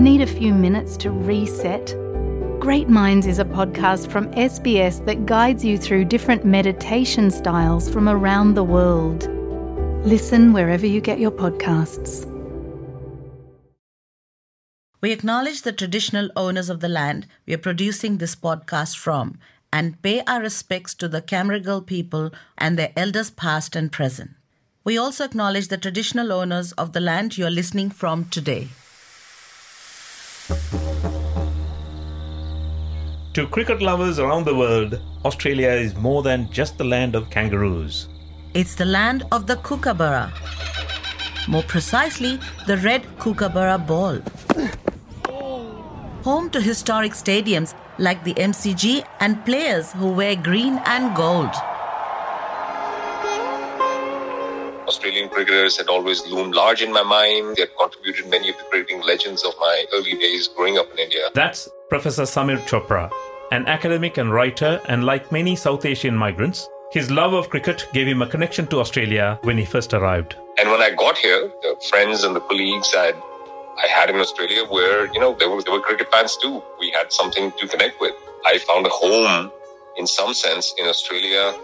Need a few minutes to reset? Great Minds is a podcast from SBS that guides you through different meditation styles from around the world. Listen wherever you get your podcasts. We acknowledge the traditional owners of the land we are producing this podcast from and pay our respects to the Cammeraygal people and their elders past and present. We also acknowledge the traditional owners of the land you are listening from today. To cricket lovers around the world, Australia is more than just the land of kangaroos. It's the land of the kookaburra. More precisely, the red kookaburra ball. Home to historic stadiums like the MCG and players who wear green and gold. Cricketers had always loomed large in my mind. They had contributed many of the cricketing legends of my early days growing up in India. That's Professor Samir Chopra, an academic and writer, and like many South Asian migrants, his love of cricket gave him a connection to Australia when he first arrived. And when I got here, the friends and the colleagues I had, I had in Australia were, you know, they were, they were cricket fans too. We had something to connect with. I found a home, in some sense, in Australia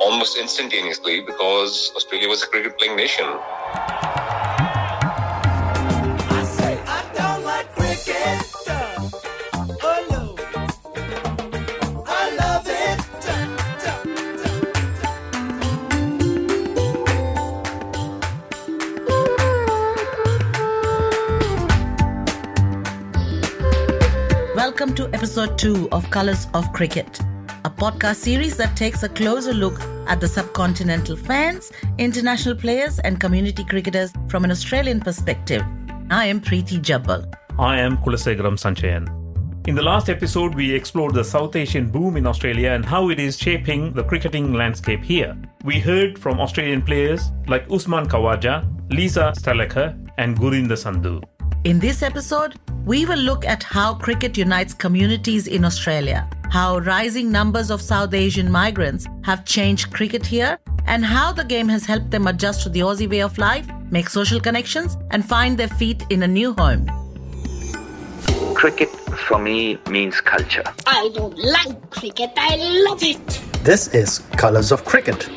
almost instantaneously because Australia was a cricket playing nation. I say I don't like cricket. I love it. Welcome to episode 2 of Colors of Cricket, a podcast series that takes a closer look at the subcontinental fans, international players, and community cricketers from an Australian perspective. I am Preeti Jabbal. I am Kulasegaram Sanchayan. In the last episode, we explored the South Asian boom in Australia and how it is shaping the cricketing landscape here. We heard from Australian players like Usman Khawaja, Lisa Sthalekar, and Gurinder Sandhu. In this episode, we will look at how cricket unites communities in Australia, how rising numbers of South Asian migrants have changed cricket here, and how the game has helped them adjust to the Aussie way of life, make social connections, and find their feet in a new home. Cricket for me means culture. I don't like cricket, I love it. This is Colors of Cricket.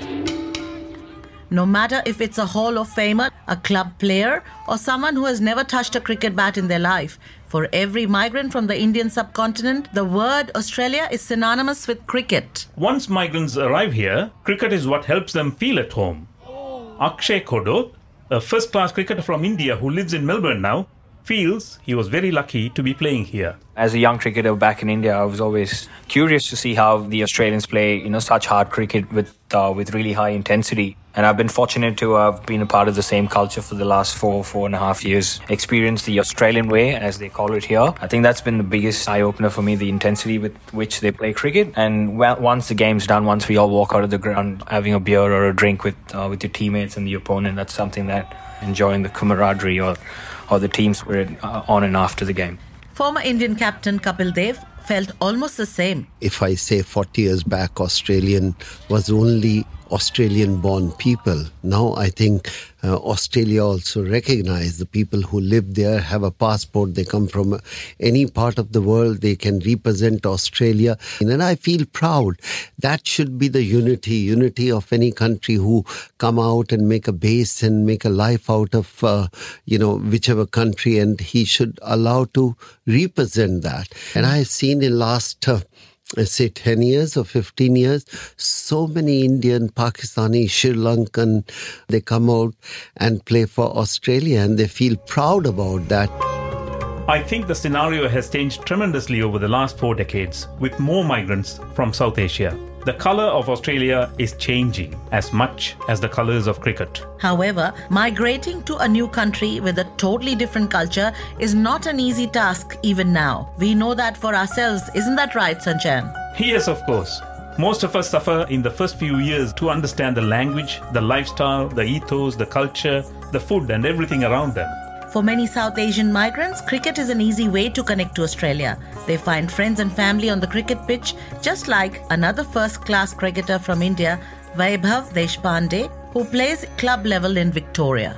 No matter if it's a Hall of Famer, a club player, or someone who has never touched a cricket bat in their life, for every migrant from the Indian subcontinent, the word Australia is synonymous with cricket. Once migrants arrive here, cricket is what helps them feel at home. Oh. Akshay Kodot, a first class cricketer from India who lives in Melbourne now, feels he was very lucky to be playing here. As a young cricketer back in India, I was always curious to see how the Australians play, you know, such hard cricket with uh, with really high intensity. And I've been fortunate to have been a part of the same culture for the last four, four and a half years. Experienced the Australian way, as they call it here. I think that's been the biggest eye opener for me, the intensity with which they play cricket. And once the game's done, once we all walk out of the ground having a beer or a drink with uh, with your teammates and the opponent, that's something that enjoying the camaraderie or or the team spirit uh, on and after the game. Former Indian captain Kapil Dev felt almost the same. if I say 40 years back, Australian was only Australian born people. Now I think uh, Australia also recognize the people who live there have a passport. They come from any part of the world. They can represent Australia. And I feel proud. That should be the unity, unity of any country who come out and make a base and make a life out of, uh, you know, whichever country. And he should allow to represent that. And I've seen in last, uh, say 10 years or 15 years, so many Indian, Pakistani, Sri Lankan, they come out and play for Australia and they feel proud about that. I think the scenario has changed tremendously over the last four decades with more migrants from South Asia. The colour of Australia is changing as much as the colours of cricket. However, migrating to a new country with a totally different culture is not an easy task even now. We know that for ourselves, isn't that right, Sanchan? Yes, of course. Most of us suffer in the first few years to understand the language, the lifestyle, the ethos, the culture, the food, and everything around them. For many South Asian migrants, cricket is an easy way to connect to Australia. They find friends and family on the cricket pitch, just like another first class cricketer from India, Vaibhav Deshpande, who plays club level in Victoria.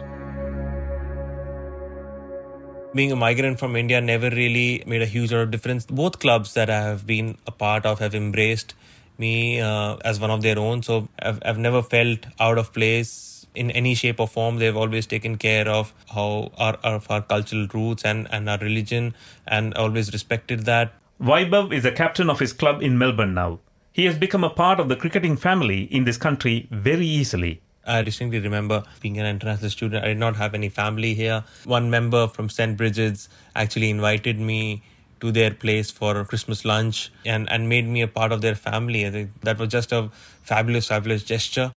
being a migrant from India never really made a huge lot of difference. Both clubs that I have been a part of have embraced me uh, as one of their own. So I've, I've never felt out of place in any shape or form. They've always taken care of how our, of our cultural roots and, and our religion and always respected that. Vaibhav is the captain of his club in Melbourne now. He has become a part of the cricketing family in this country very easily. I distinctly remember being an international student. I did not have any family here. One member from St. Bridget's actually invited me to their place for Christmas lunch and, and made me a part of their family. I think that was just a fabulous, fabulous gesture.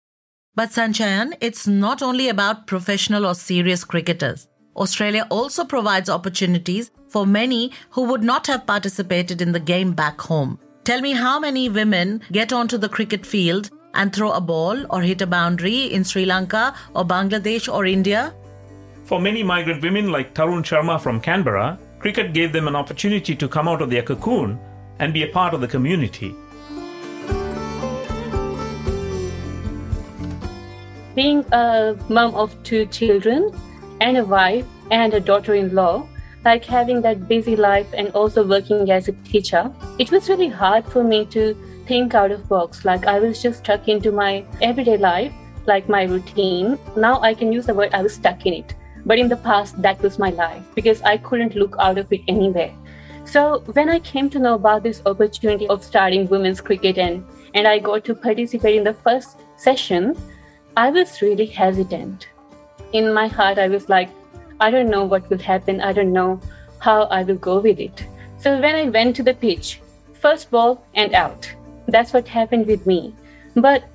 But Sanchayan, it's not only about professional or serious cricketers. Australia also provides opportunities for many who would not have participated in the game back home. Tell me how many women get onto the cricket field and throw a ball or hit a boundary in Sri Lanka or Bangladesh or India? For many migrant women like Tarun Sharma from Canberra, cricket gave them an opportunity to come out of their cocoon and be a part of the community. Being a mom of two children and a wife and a daughter in law, like having that busy life and also working as a teacher, it was really hard for me to think out of box. Like I was just stuck into my everyday life, like my routine. Now I can use the word I was stuck in it. But in the past, that was my life because I couldn't look out of it anywhere. So when I came to know about this opportunity of starting women's cricket and, and I got to participate in the first session, I was really hesitant. In my heart, I was like, I don't know what will happen. I don't know how I will go with it. So when I went to the pitch, first ball and out. That's what happened with me. But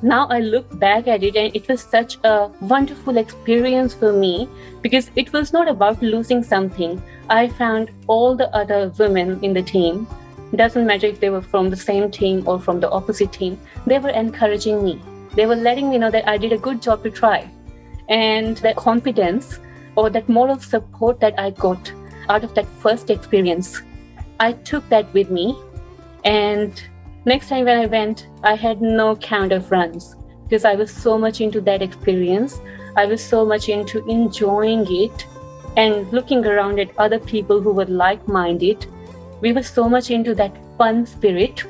now I look back at it and it was such a wonderful experience for me because it was not about losing something. I found all the other women in the team, doesn't matter if they were from the same team or from the opposite team, they were encouraging me. They were letting me know that I did a good job to try. And that confidence or that moral support that I got out of that first experience, I took that with me and Next time when I went, I had no count of runs because I was so much into that experience. I was so much into enjoying it and looking around at other people who were like minded. We were so much into that fun spirit.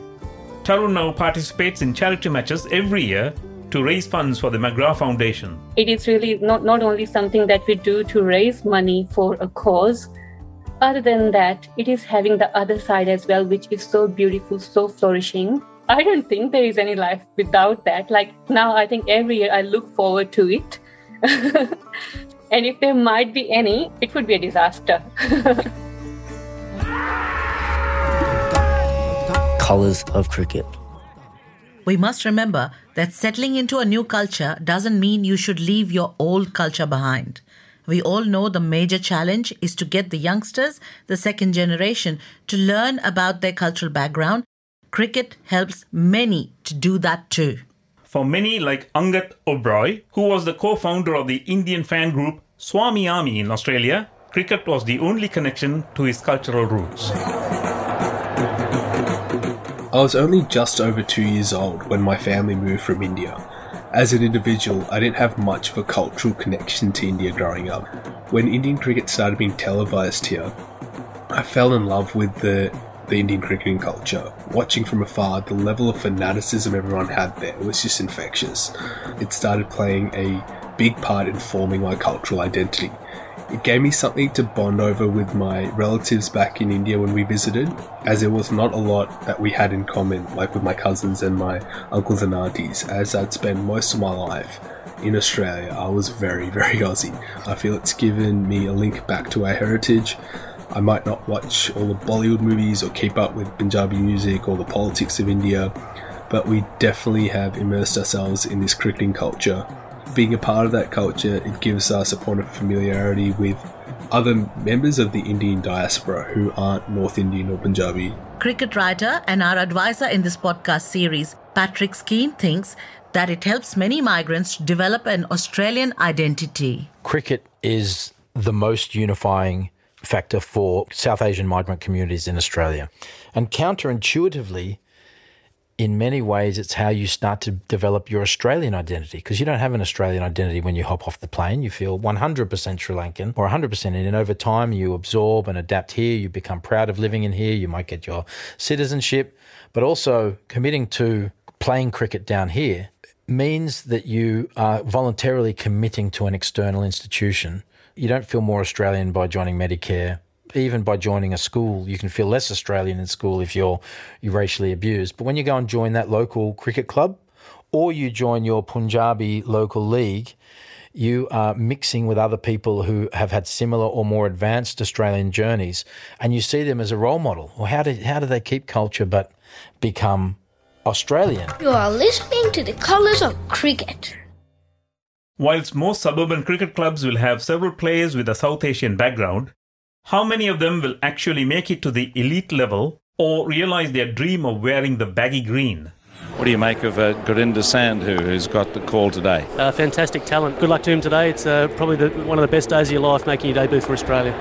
Tarun now participates in charity matches every year to raise funds for the McGrath Foundation. It is really not, not only something that we do to raise money for a cause, other than that, it is having the other side as well, which is so beautiful, so flourishing. I don't think there is any life without that. Like now, I think every year I look forward to it. and if there might be any, it would be a disaster. Colours of cricket. We must remember that settling into a new culture doesn't mean you should leave your old culture behind. We all know the major challenge is to get the youngsters, the second generation, to learn about their cultural background. Cricket helps many to do that too. For many, like Angat Oberoi, who was the co founder of the Indian fan group Swami Army in Australia, cricket was the only connection to his cultural roots. I was only just over two years old when my family moved from India. As an individual, I didn't have much of a cultural connection to India growing up. When Indian cricket started being televised here, I fell in love with the, the Indian cricketing culture. Watching from afar, the level of fanaticism everyone had there was just infectious. It started playing a big part in forming my cultural identity. It gave me something to bond over with my relatives back in India when we visited, as there was not a lot that we had in common, like with my cousins and my uncles and aunties, as I'd spent most of my life in Australia. I was very, very Aussie. I feel it's given me a link back to our heritage. I might not watch all the Bollywood movies or keep up with Punjabi music or the politics of India, but we definitely have immersed ourselves in this cricketing culture being a part of that culture, it gives us a point of familiarity with other members of the Indian diaspora who aren't North Indian or Punjabi. Cricket writer and our advisor in this podcast series, Patrick Skene, thinks that it helps many migrants develop an Australian identity. Cricket is the most unifying factor for South Asian migrant communities in Australia. And counterintuitively, in many ways, it's how you start to develop your Australian identity because you don't have an Australian identity when you hop off the plane. You feel 100% Sri Lankan or 100% Indian. Over time, you absorb and adapt here. You become proud of living in here. You might get your citizenship, but also committing to playing cricket down here means that you are voluntarily committing to an external institution. You don't feel more Australian by joining Medicare even by joining a school, you can feel less Australian in school if you're you're racially abused. But when you go and join that local cricket club, or you join your Punjabi local league, you are mixing with other people who have had similar or more advanced Australian journeys, and you see them as a role model. Well, how do how do they keep culture but become Australian? You are listening to the colours of cricket. Whilst most suburban cricket clubs will have several players with a South Asian background, how many of them will actually make it to the elite level or realize their dream of wearing the baggy green? What do you make of uh, Gurinder Sandhu, who's got the call today? Uh, fantastic talent. Good luck to him today. It's uh, probably the, one of the best days of your life making your debut for Australia.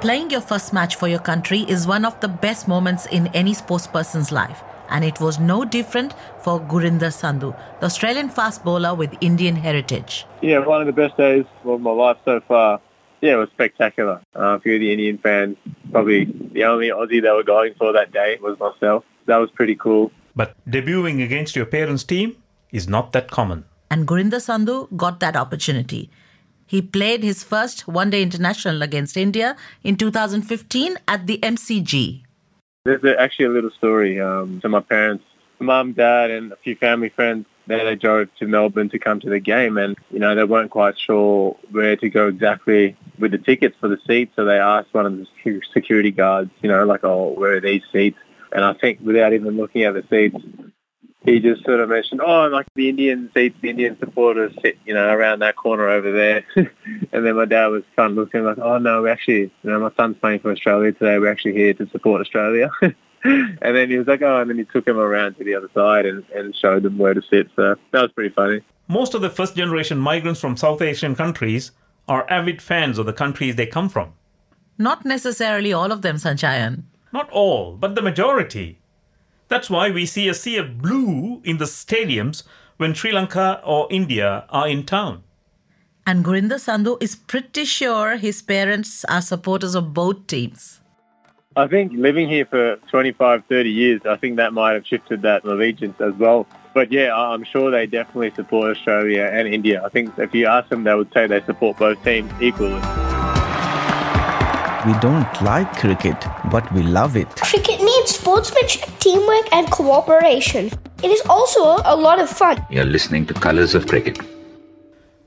Playing your first match for your country is one of the best moments in any sportsperson's life. And it was no different for Gurinder Sandhu, the Australian fast bowler with Indian heritage. Yeah, one of the best days of my life so far. Yeah, it was spectacular. Uh, a few of the Indian fans, probably the only Aussie they were going for that day was myself. That was pretty cool. But debuting against your parents' team is not that common. And Gurinder Sandhu got that opportunity. He played his first one day international against India in 2015 at the MCG. There's actually a little story. Um, so my parents, mum, dad, and a few family friends then they drove to Melbourne to come to the game, and you know they weren't quite sure where to go exactly with the tickets for the seats, so they asked one of the security guards, you know, like, "Oh, where are these seats?" And I think without even looking at the seats, he just sort of mentioned, "Oh, like the Indian seats, the Indian supporters sit, you know, around that corner over there." and then my dad was kind of looking like, "Oh no, we actually, you know, my son's playing for Australia today. We're actually here to support Australia." and then he was like, oh, and then he took him around to the other side and, and showed them where to sit. So that was pretty funny. Most of the first generation migrants from South Asian countries are avid fans of the countries they come from. Not necessarily all of them, Sanchayan. Not all, but the majority. That's why we see a sea of blue in the stadiums when Sri Lanka or India are in town. And Gurinder Sandhu is pretty sure his parents are supporters of both teams. I think living here for 25, 30 years, I think that might have shifted that allegiance as well. But yeah, I'm sure they definitely support Australia and India. I think if you ask them, they would say they support both teams equally. We don't like cricket, but we love it. Cricket needs sportsmanship, teamwork, and cooperation. It is also a lot of fun. You're listening to Colors of Cricket.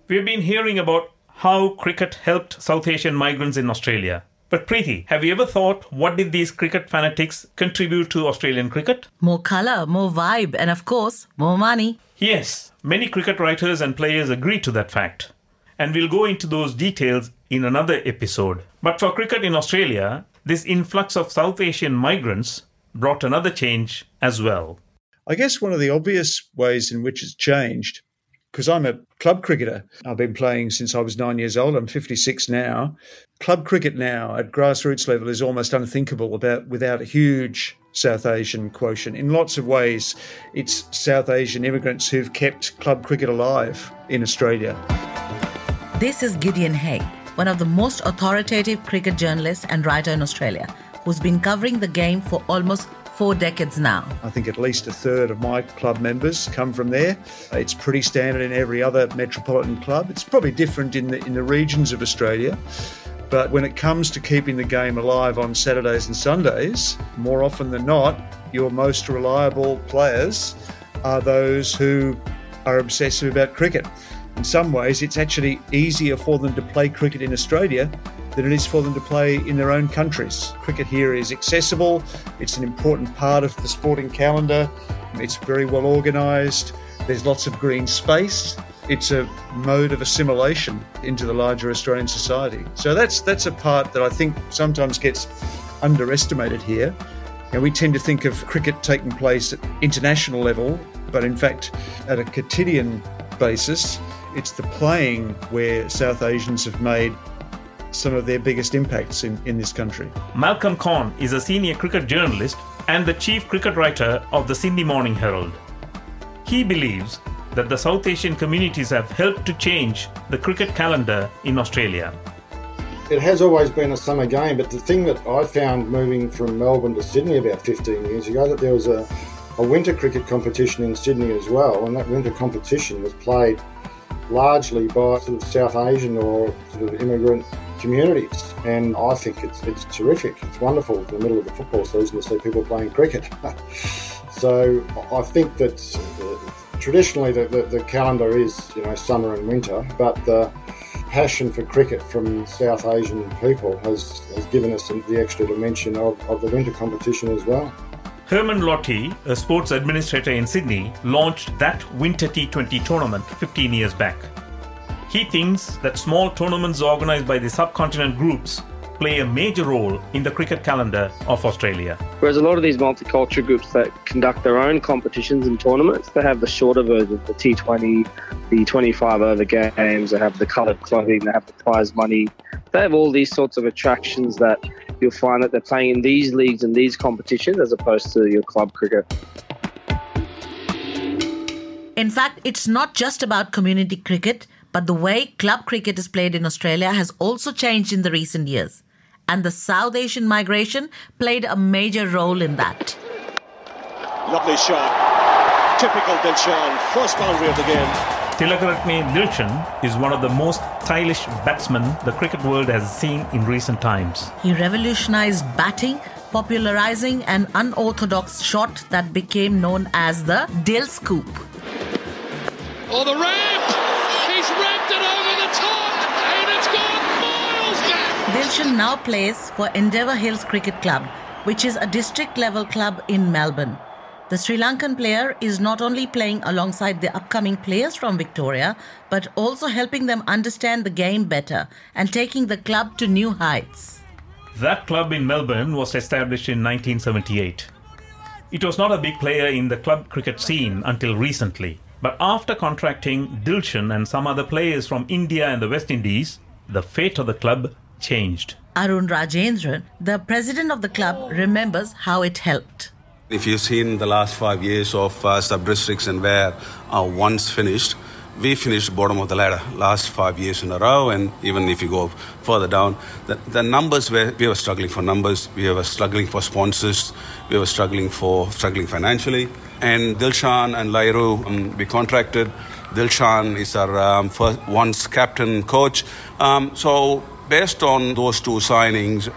We've been hearing about how cricket helped South Asian migrants in Australia. But Preeti, have you ever thought what did these cricket fanatics contribute to Australian cricket? More colour, more vibe, and of course, more money. Yes, many cricket writers and players agree to that fact. And we'll go into those details in another episode. But for cricket in Australia, this influx of South Asian migrants brought another change as well. I guess one of the obvious ways in which it's changed because I'm a club cricketer. I've been playing since I was nine years old. I'm 56 now. Club cricket now at grassroots level is almost unthinkable about without a huge South Asian quotient. In lots of ways, it's South Asian immigrants who've kept club cricket alive in Australia. This is Gideon Haigh, one of the most authoritative cricket journalists and writer in Australia, who's been covering the game for almost four decades now. I think at least a third of my club members come from there. It's pretty standard in every other metropolitan club. It's probably different in the in the regions of Australia. But when it comes to keeping the game alive on Saturdays and Sundays, more often than not, your most reliable players are those who are obsessive about cricket. In some ways, it's actually easier for them to play cricket in Australia than it is for them to play in their own countries. Cricket here is accessible, it's an important part of the sporting calendar, it's very well organised, there's lots of green space. It's a mode of assimilation into the larger Australian society. So that's that's a part that I think sometimes gets underestimated here. And we tend to think of cricket taking place at international level, but in fact, at a quotidian basis, it's the playing where South Asians have made some of their biggest impacts in, in this country. Malcolm Conn is a senior cricket journalist and the chief cricket writer of the Sydney Morning Herald. He believes that the South Asian communities have helped to change the cricket calendar in Australia. It has always been a summer game, but the thing that I found moving from Melbourne to Sydney about 15 years ago, that there was a, a winter cricket competition in Sydney as well, and that winter competition was played largely by sort of South Asian or sort of immigrant communities, and I think it's it's terrific. It's wonderful in the middle of the football season to see people playing cricket. so I think that uh, traditionally the, the, the calendar is you know summer and winter, but the passion for cricket from South Asian people has, has given us the extra dimension of, of the winter competition as well. Herman Lottie, a sports administrator in Sydney, launched that Winter T20 tournament 15 years back. He thinks that small tournaments organized by the subcontinent groups play a major role in the cricket calendar of Australia. Whereas a lot of these multicultural groups that conduct their own competitions and tournaments, they have the shorter version, the T20, the 25 over games, they have the coloured clothing, they have the prize money. They have all these sorts of attractions that you'll find that they're playing in these leagues and these competitions as opposed to your club cricket. In fact, it's not just about community cricket, but the way club cricket is played in Australia has also changed in the recent years. And the South Asian migration played a major role in that. Lovely shot. Typical Dilshan. First boundary of the game. Tilakaratne Dilshan is one of the most stylish batsmen the cricket world has seen in recent times. He revolutionized batting, popularizing an unorthodox shot that became known as the Dil Scoop. Oh, the ramp! He's ramped it over the top, and it's gone miles back. Dilshan now plays for Endeavour Hills Cricket Club, which is a district level club in Melbourne. The Sri Lankan player is not only playing alongside the upcoming players from Victoria, but also helping them understand the game better and taking the club to new heights. That club in Melbourne was established in 1978. It was not a big player in the club cricket scene until recently, but after contracting Dilshan and some other players from India and the West Indies, the fate of the club changed. Arun Rajendran, the president of the club, remembers how it helped. If you've seen the last five years of uh, sub districts and where uh, once finished, we finished bottom of the ladder last five years in a row. And even if you go further down, the, the numbers were we were struggling for numbers, we were struggling for sponsors, we were struggling for struggling financially. And Dilshan and Lahiru, um, we contracted. Dilshan is our um, first, once captain coach. Um, so based on those two signings,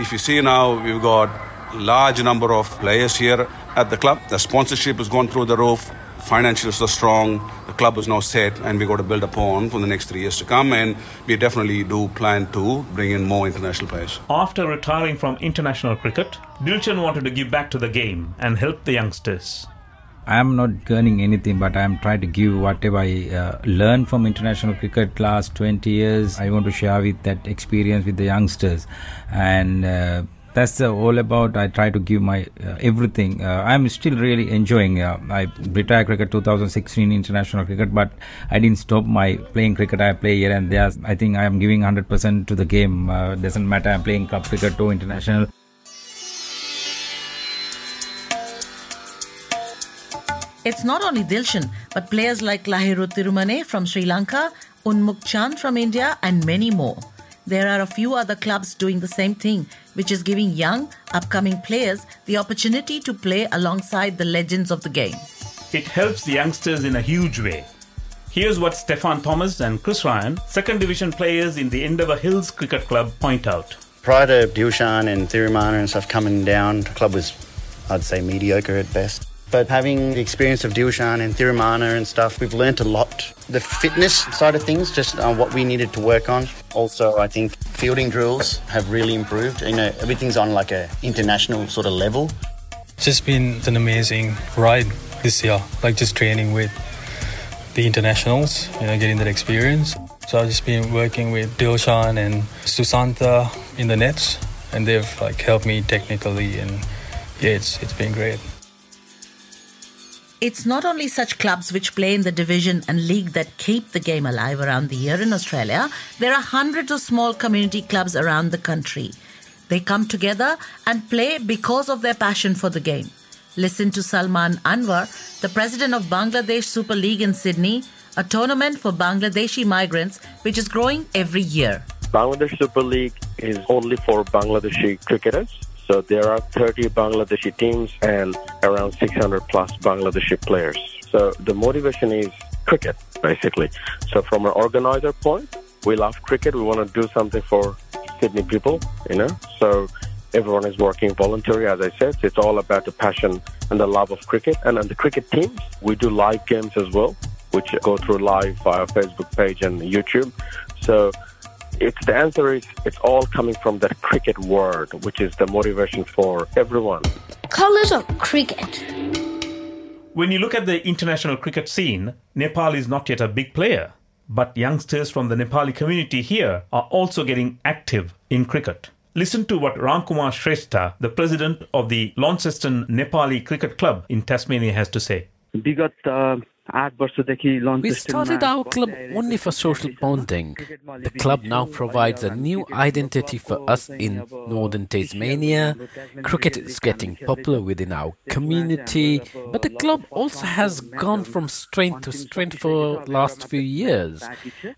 if you see now, we've got large number of players here at the club. The sponsorship has gone through the roof. Financials are strong. The club is now set, and we've got to build upon for the next three years to come. And we definitely do plan to bring in more international players. After retiring from international cricket, Dilshan wanted to give back to the game and help the youngsters. I am not earning anything, but I am trying to give whatever I uh, learned from international cricket last 20 years. I want to share with that experience with the youngsters, and uh, that's uh, all about. I try to give my uh, everything. Uh, I'm still really enjoying. Uh, I retired cricket 2016 international cricket, but I didn't stop my playing cricket. I play here and there. I think I am giving 100% to the game. Doesn't matter. I'm playing cup cricket or international. It's not only Dilshan, but players like Lahiru Thirimanne from Sri Lanka, Unmukt Chand from India, and many more. There are a few other clubs doing the same thing, which is giving young, upcoming players the opportunity to play alongside the legends of the game. It helps the youngsters in a huge way. Here's what Stefan Thomas and Chris Ryan, second division players in the Endeavour Hills Cricket Club, point out. Prior to Dilshan and Thirimanne and stuff coming down, the club was, I'd say, mediocre at best. But having the experience of Dilshan and Thirimanne and stuff, we've learnt a lot. The fitness side of things, just uh, what we needed to work on. Also, I think fielding drills have really improved. You know, everything's on like a international sort of level. It's just been an amazing ride this year, like just training with the internationals, you know, getting that experience. So I've just been working with Dilshan and Susanta in the nets, and they've like helped me technically, and yeah, it's it's been great. It's not only such clubs which play in the division and league that keep the game alive around the year in Australia, there are hundreds of small community clubs around the country. They come together and play because of their passion for the game. Listen to Salman Anwar, the president of Bangladesh Super League in Sydney, a tournament for Bangladeshi migrants which is growing every year. Bangladesh Super League is only for Bangladeshi cricketers. So there are 30 Bangladeshi teams and around 600 plus Bangladeshi players. So the motivation is cricket, basically. So from an organizer point, we love cricket. We want to do something for Sydney people, you know. So everyone is working voluntary, as I said. It's all about the passion and the love of cricket. And on the cricket teams, we do live games as well, which go through live via Facebook page and YouTube. So it's the answer is it's all coming from that cricket word, which is the motivation for everyone. Colours of cricket. When you look at the international cricket scene, Nepal is not yet a big player, but youngsters from the Nepali community here are also getting active in cricket. Listen to what Ramkumar Shrestha, the president of the Launceston Nepali Cricket Club in Tasmania, has to say. विगत uh, आठ वर्षदेखि we started our club only for social bonding. The club now provides a new identity for us in northern Tasmania. Cricket is getting popular within our community, but the club also has gone from strength to strength for the last few years.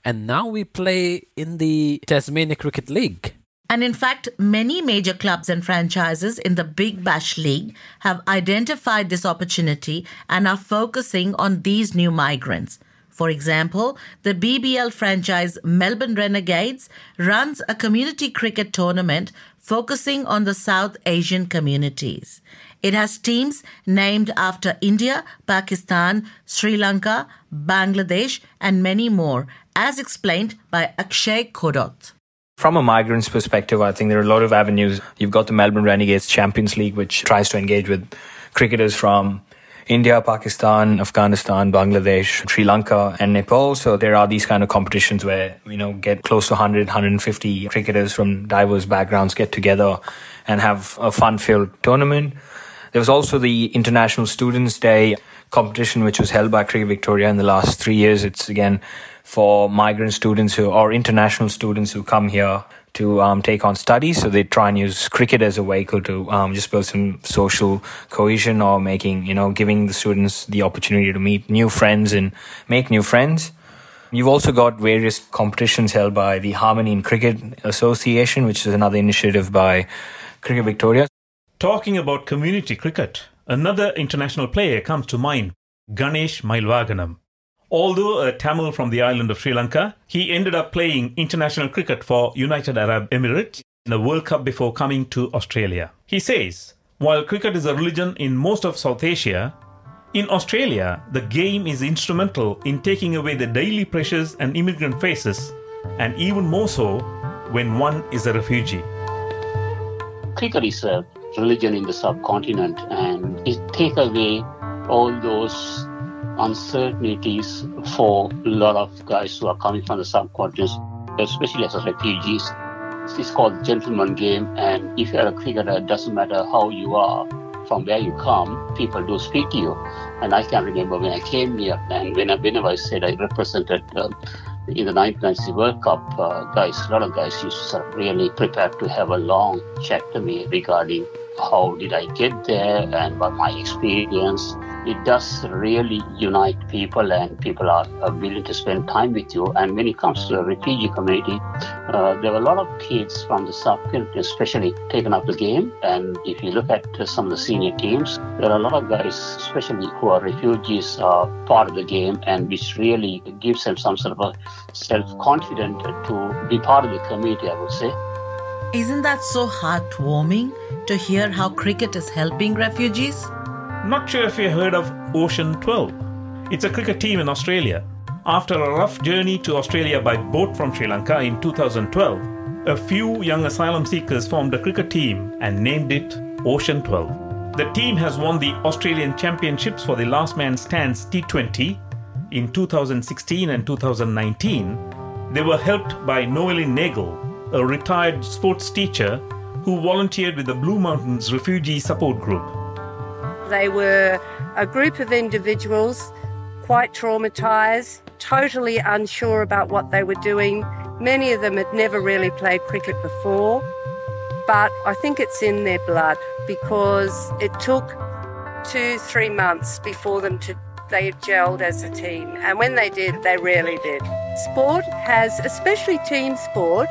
And now we play in the Tasmania Cricket League. And in fact, many major clubs and franchises in the Big Bash League have identified this opportunity and are focusing on these new migrants. For example, the BBL franchise Melbourne Renegades runs a community cricket tournament focusing on the South Asian communities. It has teams named after India, Pakistan, Sri Lanka, Bangladesh, and many more, as explained by Akshay Kodot. From a migrant's perspective, I think there are a lot of avenues. You've got the Melbourne Renegades Champions League, which tries to engage with cricketers from India, Pakistan, Afghanistan, Bangladesh, Sri Lanka, and Nepal. So there are these kind of competitions where, you know, get close to 100, 150 cricketers from diverse backgrounds get together and have a fun filled tournament. There was also the International Students Day competition, which was held by Cricket Victoria in the last three years. It's again for migrant students who or international students who come here to um, take on studies. So they try and use cricket as a vehicle to um, just build some social cohesion or making, you know, giving the students the opportunity to meet new friends and make new friends. You've also got various competitions held by the Harmony in Cricket Association, which is another initiative by Cricket Victoria. Talking about community cricket, another international player comes to mind, Ganesh Mylvaganam. Although a Tamil from the island of Sri Lanka, he ended up playing international cricket for United Arab Emirates in the World Cup before coming to Australia. He says, while cricket is a religion in most of South Asia, in Australia, the game is instrumental in taking away the daily pressures an immigrant faces, and even more so when one is a refugee. Cricket is a religion in the subcontinent and it takes away all those uncertainties for a lot of guys who are coming from the subcontinent, especially as refugees. It's called the gentleman game, and if you're a cricketer, it doesn't matter how you are, from where you come, people do speak to you. And I can remember when I came here, and when I, whenever I said I represented uh, in the 1990 World Cup, uh, guys, a lot of guys used to really prepare to have a long chat to me regarding how did I get there and what my experience. It does really unite people, and people are, willing to spend time with you. And when it comes to the refugee community, uh, there were a lot of kids from the South especially taken up the game. And if you look at uh, some of the senior teams, there are a lot of guys, especially who are refugees, are part of the game, and which really gives them some sort of a self-confidence to be part of the community. I would say. Isn't that so heartwarming to hear how cricket is helping refugees? Not sure if you heard of Ocean 12. It's a cricket team in Australia. After a rough journey to Australia by boat from Sri Lanka in 2012, a few young asylum seekers formed a cricket team and named it Ocean 12. The team has won the Australian Championships for the Last Man Stands T20 in 2016 and 2019. They were helped by Noeline Nagel, a retired sports teacher who volunteered with the Blue Mountains Refugee Support Group. They were a group of individuals quite traumatised, totally unsure about what they were doing. Many of them had never really played cricket before, but I think it's in their blood because it took two, three months before them to they gelled as a team. And when they did, they really did. Sport has, especially team sport,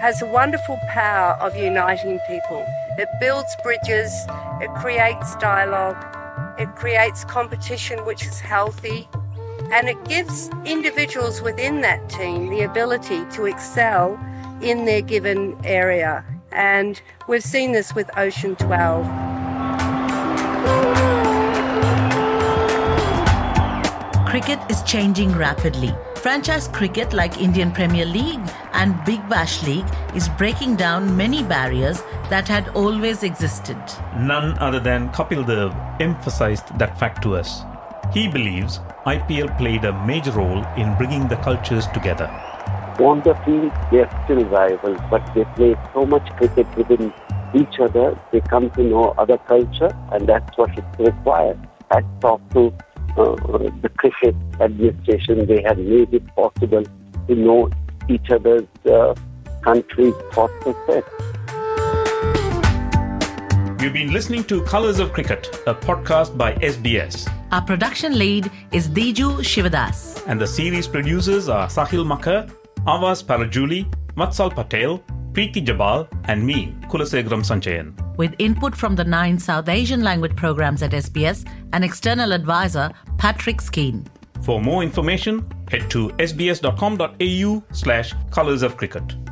has a wonderful power of uniting people. It builds bridges, it creates dialogue, it creates competition which is healthy, and it gives individuals within that team the ability to excel in their given area. And we've seen this with Ocean 12. Cricket is changing rapidly. Franchise cricket, like Indian Premier League and Big Bash League, is breaking down many barriers that had always existed. None other than Kapil Dev emphasized that fact to us. He believes IPL played a major role in bringing the cultures together. On the field, they're still rivals, but they play so much cricket within each other, they come to know other culture, and that's what it requires. I talked to the cricket administration, they have made it possible to know each other's uh, country's thought process. You've been listening to Colors of Cricket, a podcast by SBS. Our production lead is Diju Shivadas. And the series producers are Sahil Makkar, Avas Parajuli, Vatsal Patel, Preeti Jabbal, and me, Kulasegaram Sanchayan. With input from the nine South Asian language programs at SBS and external advisor Patrick Skene. For more information, head to sbs.com.au slash colors of cricket.